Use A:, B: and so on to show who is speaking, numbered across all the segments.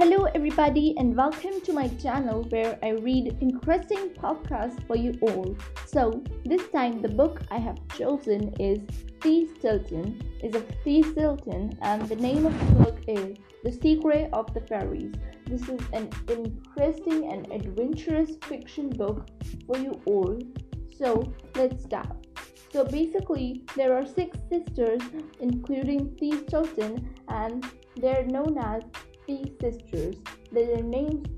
A: Hello, everybody, and welcome to my channel where I read interesting podcasts for you all. So, this time the book I have chosen is Stilton, is of Stilton, and the name of the book is The Secret of the Fairies. This is an interesting and adventurous fiction book for you all. So, let's start. So basically, there are six sisters, including Stilton, and they're known as Thea Sisters. Their names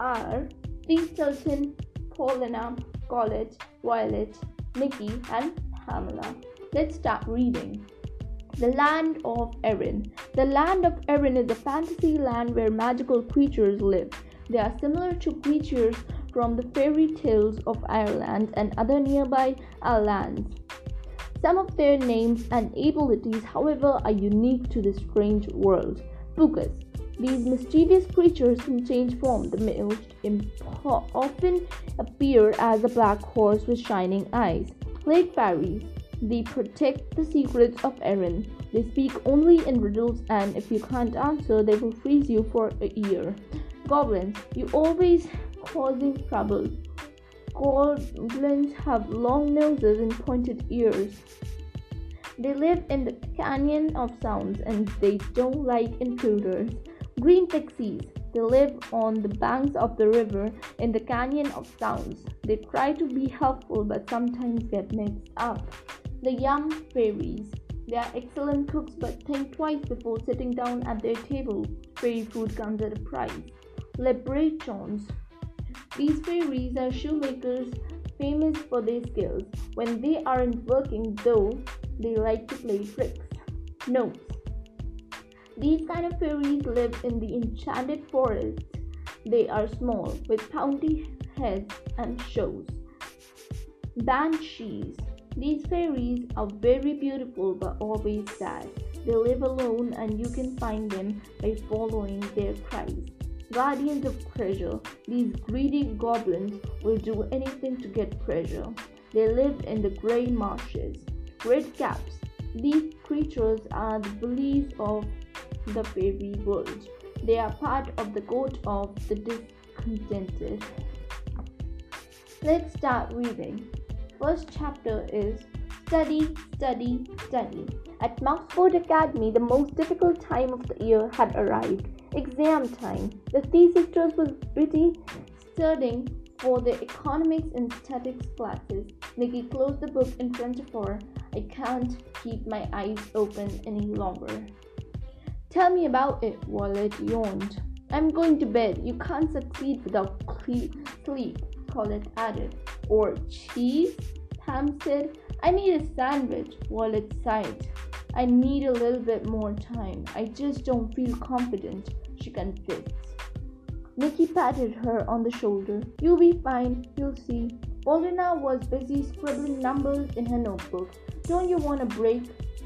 A: are Thea Stilton, Paulina, Colette, Violet, Nikki, and Pamela. Let's start reading. The Land of Erin. The Land of Erin is a fantasy land where magical creatures live. They are similar to creatures from the fairy tales of Ireland and other nearby lands. Some of their names and abilities, however, are unique to this strange world. Pookas. These mischievous creatures can change form. The most often appear as a black horse with shining eyes. Lake fairies. They protect the secrets of Erin. They speak only in riddles, and if you can't answer, they will freeze you for a year. Goblins. You always causing trouble. Goblins have long noses and pointed ears. They live in the Canyon of Sounds and they don't like intruders. Green pixies. They live on the banks of the river in the Canyon of Sounds. They try to be helpful but sometimes get mixed up. The young fairies. They are excellent cooks but think twice before sitting down at their table. Fairy food comes at a price. Leprechauns. These fairies are shoemakers famous for their skills. When they aren't working, though, they like to play tricks. Notes these kind of fairies live in the enchanted forest. They are small, with pointy heads and shows. Banshees. These fairies are very beautiful but always sad. They live alone and you can find them by following their cries. Guardians of treasure. These greedy goblins will do anything to get treasure. They live in the grey marshes. Red caps. These creatures are the bullies of the fairy world. They are part of the court of the discontented. Let's start reading. First chapter is Study, Study, Study. At Mouseford Academy, the most difficult time of the year had arrived. Exam time. The Thea Sisters were busy studying for their economics and statistics classes. Nikki closed the book in front of her. I can't keep my eyes open any longer. Tell me about it, Violet yawned. I'm going to bed. You can't succeed without sleep, Colette added. Or cheese? Pam said. I need a sandwich, Violet sighed. I need a little bit more time. I just don't feel confident, she confessed. Nikki patted her on the shoulder. You'll be fine, you'll see. Paulina was busy scribbling numbers in her notebook. Don't you want a break?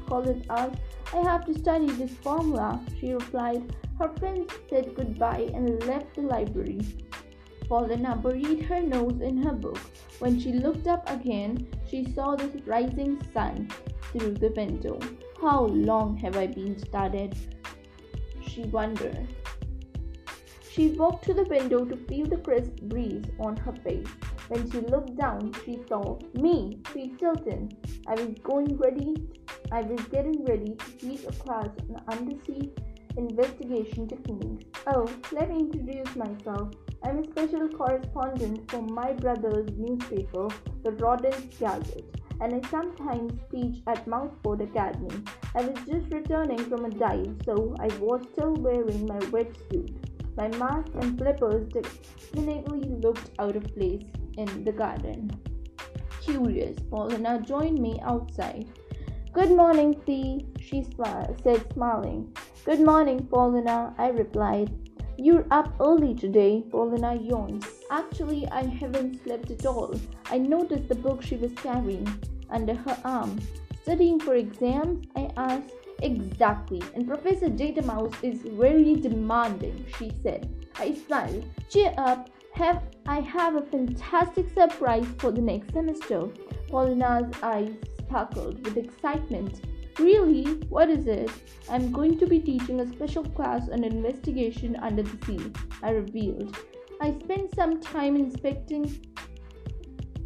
A: Colette asked. I have to study this formula, she replied. Her friends said goodbye and left the library. Paulina buried her nose in her book. When she looked up again, she saw the rising sun through the window. How long have I been studied? She wondered. She walked to the window to feel the crisp breeze on her face. When she looked down, she saw me, Thea Stilton. I was going ready I was getting ready to teach a class on undersea investigation techniques. Oh, let me introduce myself. I'm a special correspondent for my brother's newspaper, the Rodent Gazette, and I sometimes teach at Mouseford Academy. I was just returning from a dive, so I was still wearing my wetsuit. My mask and flippers definitely looked out of place in the garden. Curious, Paulina joined me outside. Good morning, Thea, she said, smiling. Good morning, Paulina, I replied. You're up early today, Paulina yawned. Actually, I haven't slept at all. I noticed the book she was carrying under her arm. Studying for exams? I asked. Exactly, and Professor Data Mouse is very demanding, she said. I smiled. Cheer up, have I have a fantastic surprise for the next semester. Paulina's eyes sparkled with excitement. Really? What is it? I'm going to be teaching a special class on investigation under the sea, I revealed. I spent some time inspecting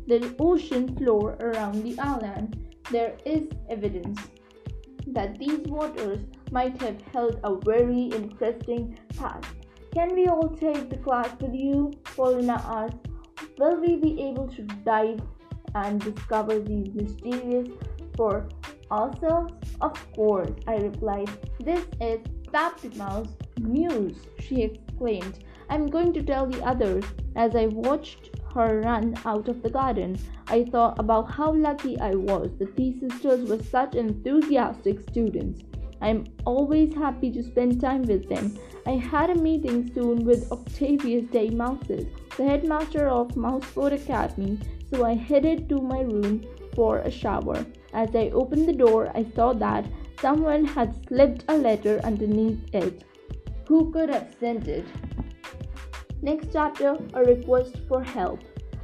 A: the ocean floor around the island. There is evidence that these waters might have held a very interesting past. Can we all take the class with you? Paulina asked. Will we be able to dive and discover these mysterious for ourselves? Of course, I replied. This is Baptima's news, she exclaimed. I'm going to tell the others. As I watched her run out of the garden, I thought about how lucky I was that these sisters were such enthusiastic students. I'm always happy to spend time with them. I had a meeting soon with Octavius de Mousus, the headmaster of Mouseford Academy, so I headed to my room for a shower. As I opened the door, I saw that someone had slipped a letter underneath it. Who could have sent it? Next chapter A request for help.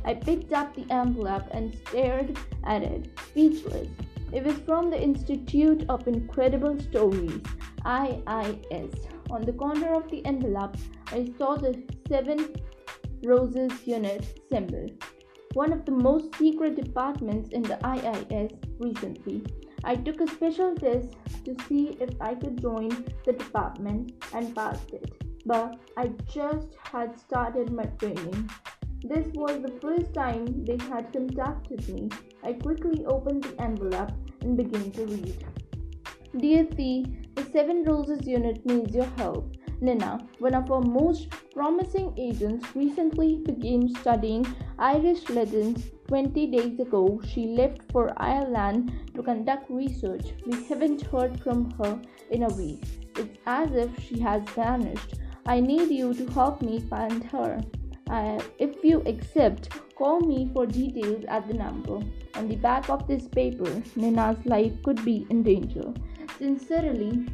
A: I picked up the envelope and stared at it, speechless. It was from the Institute of Incredible Stories, IIS. On the corner of the envelope, I saw the Seven Roses Unit symbol, one of the most secret departments in the IIS recently. I took a special test to see if I could join the department and passed it, but I just had started my training. This was the first time they had contacted me. I quickly opened the envelope and began to read. Dear Thea, the Seven Roses unit needs your help. Nina, one of our most promising agents, recently began studying Irish legends 20 days ago. She left for Ireland to conduct research. We haven't heard from her in a week. It's as if she has vanished. I need you to help me find her. Uh, if you accept, call me for details at the number. On the back of this paper, Nina's life could be in danger. Sincerely,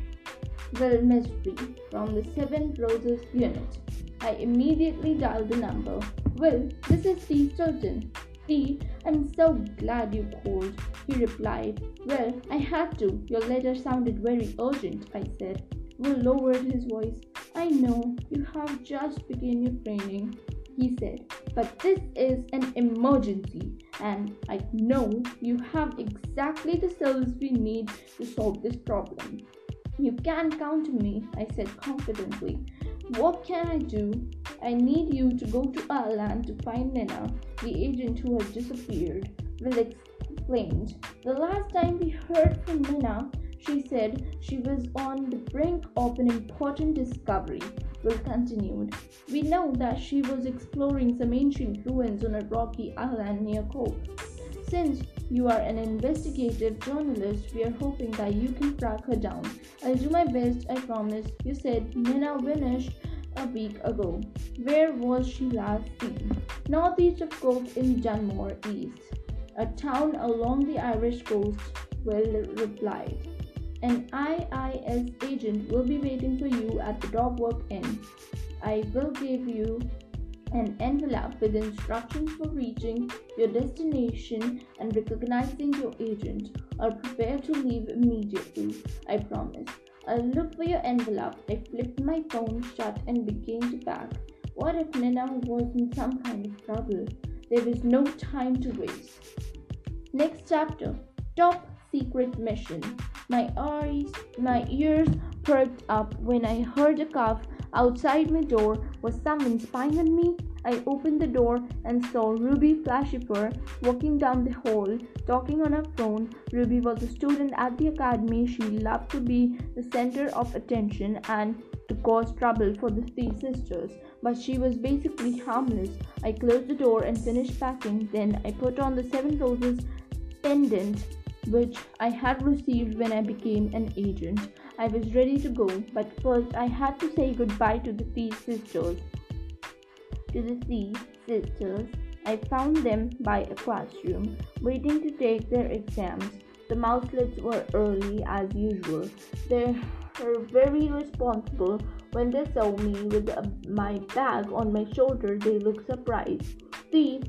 A: Will Mystery from the Seven Roses unit. I immediately dialed the number. Will, this is Thea Stilton. Thea, I'm so glad you called, he replied. Well, I had to. Your letter sounded very urgent, I said. Will lowered his voice. I know you have just begun your training he said. But this is an emergency, and I know you have exactly the skills we need to solve this problem. You can count on me, I said confidently. What can I do? I need you to go to Ireland to find Nina, the agent who has disappeared. Will explained. The last time we heard from Nina, she said she was on the brink of an important discovery. Will continued. We know that she was exploring some ancient ruins on a rocky island near Cork. Since you are an investigative journalist, we are hoping that you can track her down. I'll do my best, I promise. You said Nina vanished a week ago. Where was she last seen? Northeast of Cork in Dunmore East, a town along the Irish coast, Will replied. An IIS agent will be waiting for you at the Dogwalk Inn. I will give you an envelope with instructions for reaching your destination and recognizing your agent. Are prepared to leave immediately, I promise. I'll look for your envelope. I flipped my phone shut and began to pack. What if Nina was in some kind of trouble? There was no time to waste. Next chapter Top Secret Mission. My eyes, my ears perked up when I heard a cough outside my door. Was someone spying on me? I opened the door and saw Ruby Flashyfur walking down the hall, talking on her phone. Ruby was a student at the academy. She loved to be the center of attention and to cause trouble for the Thea Sisters, but she was basically harmless. I closed the door and finished packing. Then I put on the Seven Roses pendant which I had received when I became an agent. I was ready to go, but first I had to say goodbye to the Thea Sisters. To the Thea Sisters, I found them by a classroom, waiting to take their exams. The mouselets were early as usual. They were very responsible. When they saw me with my bag on my shoulder, they looked surprised. See,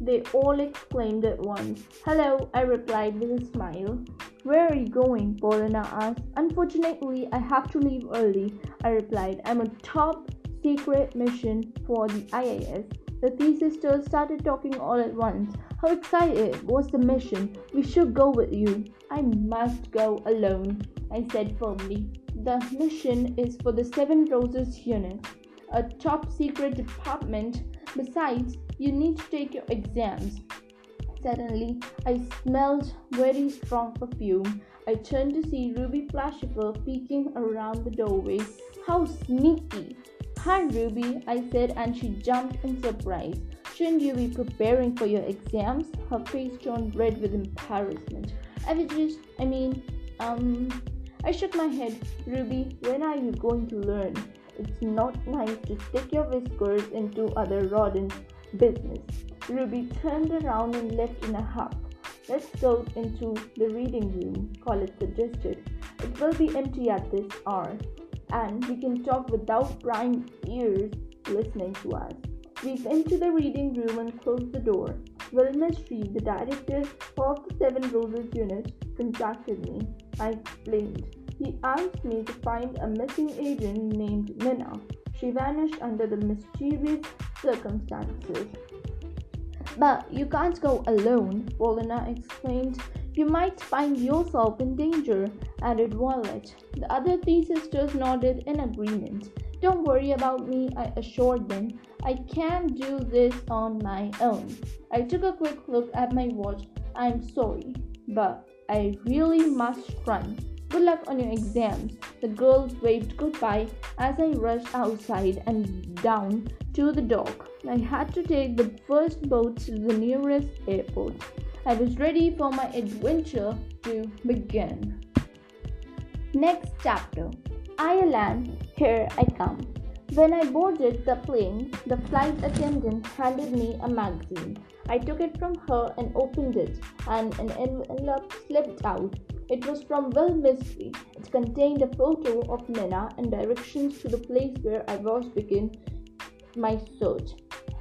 A: they all exclaimed at once. Hello, I replied with a smile. Where are you going? Paulina asked. Unfortunately, I have to leave early, I replied. I'm a top secret mission for the IIS. The Thea Sisters started talking all at once. How excited was the mission? We should go with you. I must go alone, I said firmly. The mission is for the Seven Roses unit, a top secret department. Besides, you need to take your exams. Suddenly, I smelled very strong perfume. I turned to see Ruby Flashyfur peeking around the doorway. How sneaky! Hi, Ruby, I said, and she jumped in surprise. Shouldn't you be preparing for your exams? Her face turned red with embarrassment. I was just, I mean, um, I shook my head. Ruby, when are you going to learn? It's not nice to stick your whiskers into other rodents' business. Ruby turned around and left in a huff. Let's go into the reading room, Colette suggested. It will be empty at this hour and we can talk without prying ears listening to us. We went to the reading room and closed the door. Will Mystery, the director of the Seven Roses unit, contacted me. I explained. He asked me to find a missing agent named Nina. She vanished under the mysterious circumstances. But you can't go alone, Paulina explained. You might find yourself in danger, added Violet. The other three sisters nodded in agreement. Don't worry about me, I assured them. I can do this on my own. I took a quick look at my watch. I'm sorry, but I really must run. Good luck on your exams. The girls waved goodbye as I rushed outside and down to the dock. I had to take the first boat to the nearest airport. I was ready for my adventure to begin. Next chapter Ireland, here I come. When I boarded the plane, the flight attendant handed me a magazine. I took it from her and opened it, and an envelope slipped out. It was from Will Mystery. It contained a photo of Nina and directions to the place where I was begin my search.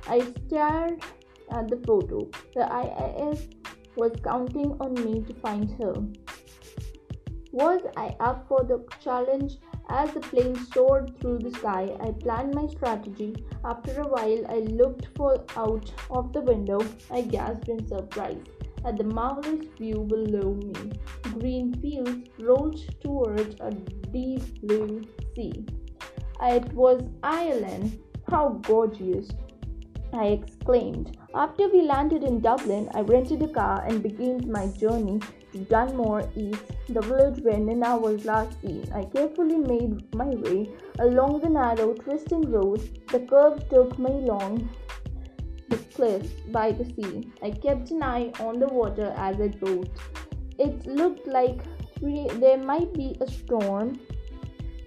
A: I stared at the photo. The IIS was counting on me to find her. Was I up for the challenge? As the plane soared through the sky, I planned my strategy. After a while, I looked out of the window. I gasped in surprise at the marvelous view below me. Green fields rolled towards a deep blue sea. It was Ireland. How gorgeous! I exclaimed. After we landed in Dublin, I rented a car and began my journey to Dunmore East, the village where Nina was last seen. I carefully made my way along the narrow, twisting road. The curves took me along the cliffs by the sea. I kept an eye on the water as I rode. It looked like there might be a storm.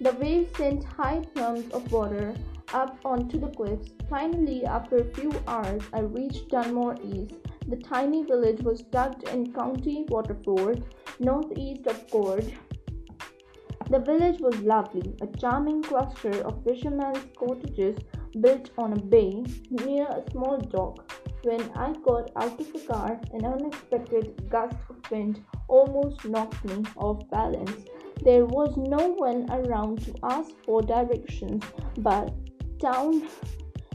A: The waves sent high plumes of water up onto the cliffs. Finally, after a few hours, I reached Dunmore East. The tiny village was tucked in County Waterford, northeast of Cork. The village was lovely, a charming cluster of fishermen's cottages built on a bay near a small dock. When I got out of the car, an unexpected gust of wind almost knocked me off balance. There was no one around to ask for directions, but town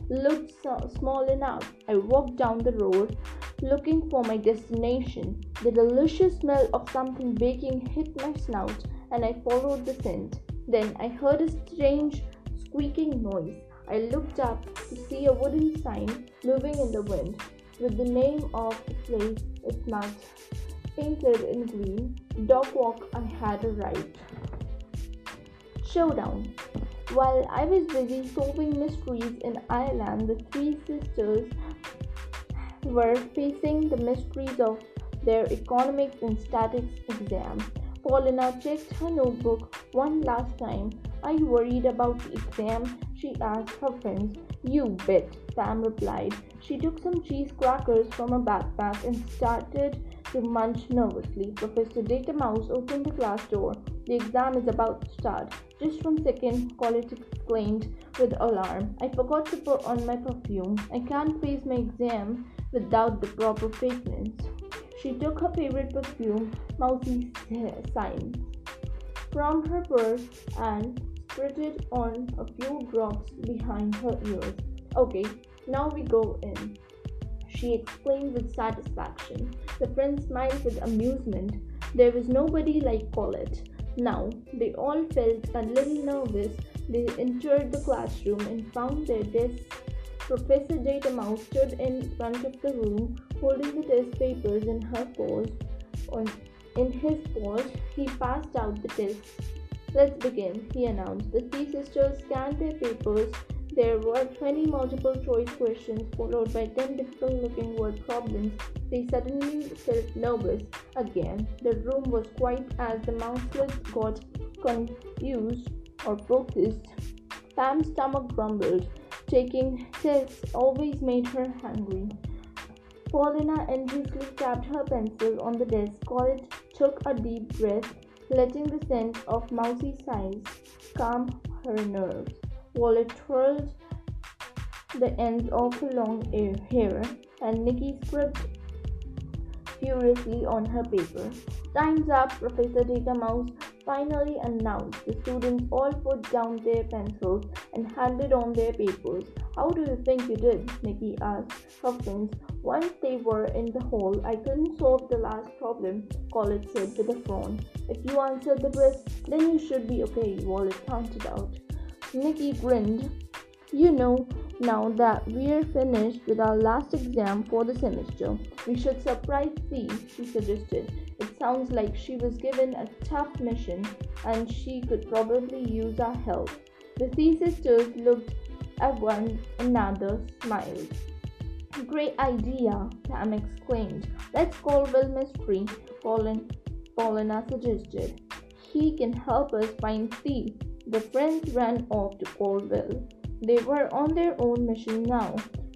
A: looked so small enough. I walked down the road looking for my destination. The delicious smell of something baking hit my snout and I followed the scent. Then I heard a strange squeaking noise. I looked up to see a wooden sign moving in the wind with the name of the place it not painted in green. Dog walk I had arrived. Showdown. While I was busy solving mysteries in Ireland, the Thea Sisters were facing the mysteries of their economics and statistics exam. Paulina checked her notebook one last time. Are you worried about the exam? She asked her friends. You bet, Sam replied. She took some cheese crackers from a backpack and started to munch nervously. Professor Data Mouse opened the class door. The exam is about to start. Just one second, Colette exclaimed with alarm. I forgot to put on my perfume. I can't face my exam without the proper fragrance. She took her favorite perfume, Mousy Science, from her purse and spread on a few drops behind her ears. Okay, now we go in. She exclaimed with satisfaction. The friends smiled with amusement. There was nobody like Colette. Now, they all felt a little nervous. They entered the classroom and found their desks. Professor Data Mouse stood in front of the room, holding the test papers in her paws. In his paws, he passed out the tests. Let's begin, he announced. The Thea Sisters scanned their papers. There were 20 multiple choice questions, followed by 10 difficult looking word problems. They suddenly felt nervous again. The room was quiet as the mouselets got confused or focused. Pam's stomach grumbled. Taking tests always made her hungry. Paulina enviously tapped her pencil on the desk. Colette took a deep breath letting the scent of mousy size calm her nerves. while it twirled the ends of her long hair, and Nikki scribbled furiously on her paper. Time's up, Professor Data Mouse finally announced. The students all put down their pencils and handed on their papers. How do you think you did? Nikki asked her friends. Once they were in the hall, I couldn't solve the last problem, Colette said with a frown. If you answered the rest, then you should be okay, Violet pointed out. Nikki grinned. You know, now that we're finished with our last exam for the semester, we should surprise Thea, she suggested. It sounds like she was given a tough mission and she could probably use our help. The Thea Sisters looked at one another, smiled. Great idea, Pam exclaimed. Let's call Will Mystery, Colin, Paulina suggested. He can help us find Thea. The friends ran off to call Will. They were on their own mission now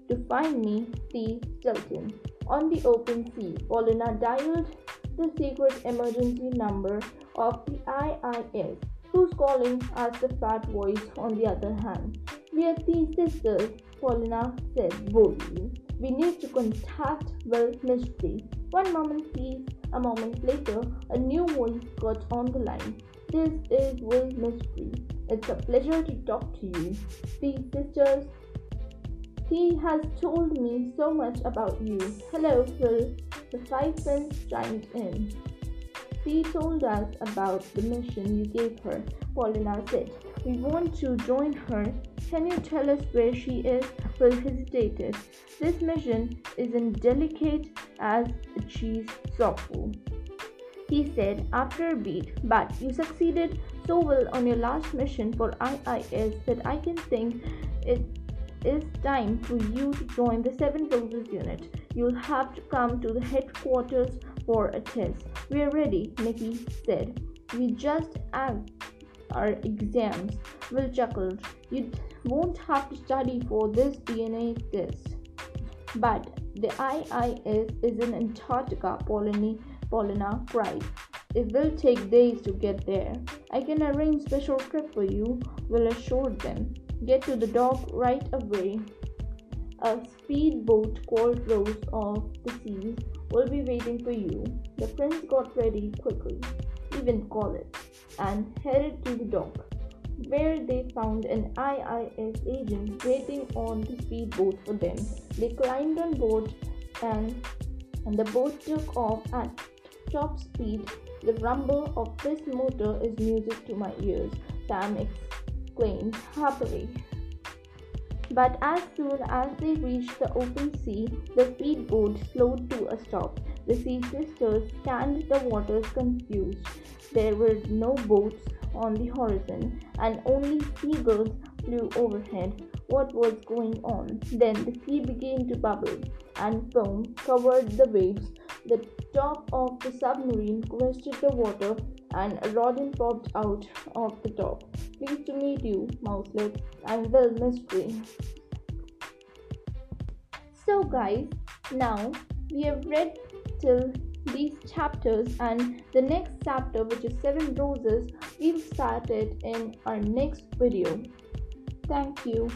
A: to find me, Thea Stilton. On the open sea, Paulina dialed the secret emergency number of the IIS. Who's calling? asked the fat voice on the other hand. We are the sisters, Paulina said boldly. We need to contact Will Mystery. One moment, please. A moment later, a new voice got on the line. This is Will Mystery. It's a pleasure to talk to you. Thea Sisters, he has told me so much about you. Hello, Phil. The five friends chimed in. She told us about the mission you gave her, Paulina said. We want to join her. Can you tell us where she is? Phil hesitated. This mission isn't delicate as a cheese softball he said after a beat. But you succeeded so well on your last mission for IIS that I can think it is time for you to join the Seven Roses unit. You'll have to come to the headquarters for a test. We're ready, Nikki said. We just have our exams. Will chuckled. You won't have to study for this DNA test. But the IIS is in Antarctica, Paulina cried. It will take days to get there. I can arrange special trip for you, Will assured them. Get to the dock right away. A speedboat called Rose of the Seas will be waiting for you. The prince got ready quickly, even Colette, and headed to the dock, where they found an IIS agent waiting on the speedboat for them. They climbed on board and, and the boat took off at top speed. The rumble of this motor is music to my ears, Sam exclaimed happily. But as soon as they reached the open sea, the speedboat slowed to a stop. The Thea Sisters scanned the waters confused. There were no boats on the horizon, and only seagulls flew overhead. What was going on? Then the sea began to bubble, and foam covered the waves. The top of the submarine crested the water, and a rodent popped out of the top. Pleased to meet you, Mouselet. I'm Will Mystery. So, guys, now we have read till these chapters, and the next chapter, which is Seven Roses, we'll start it in our next video. Thank you.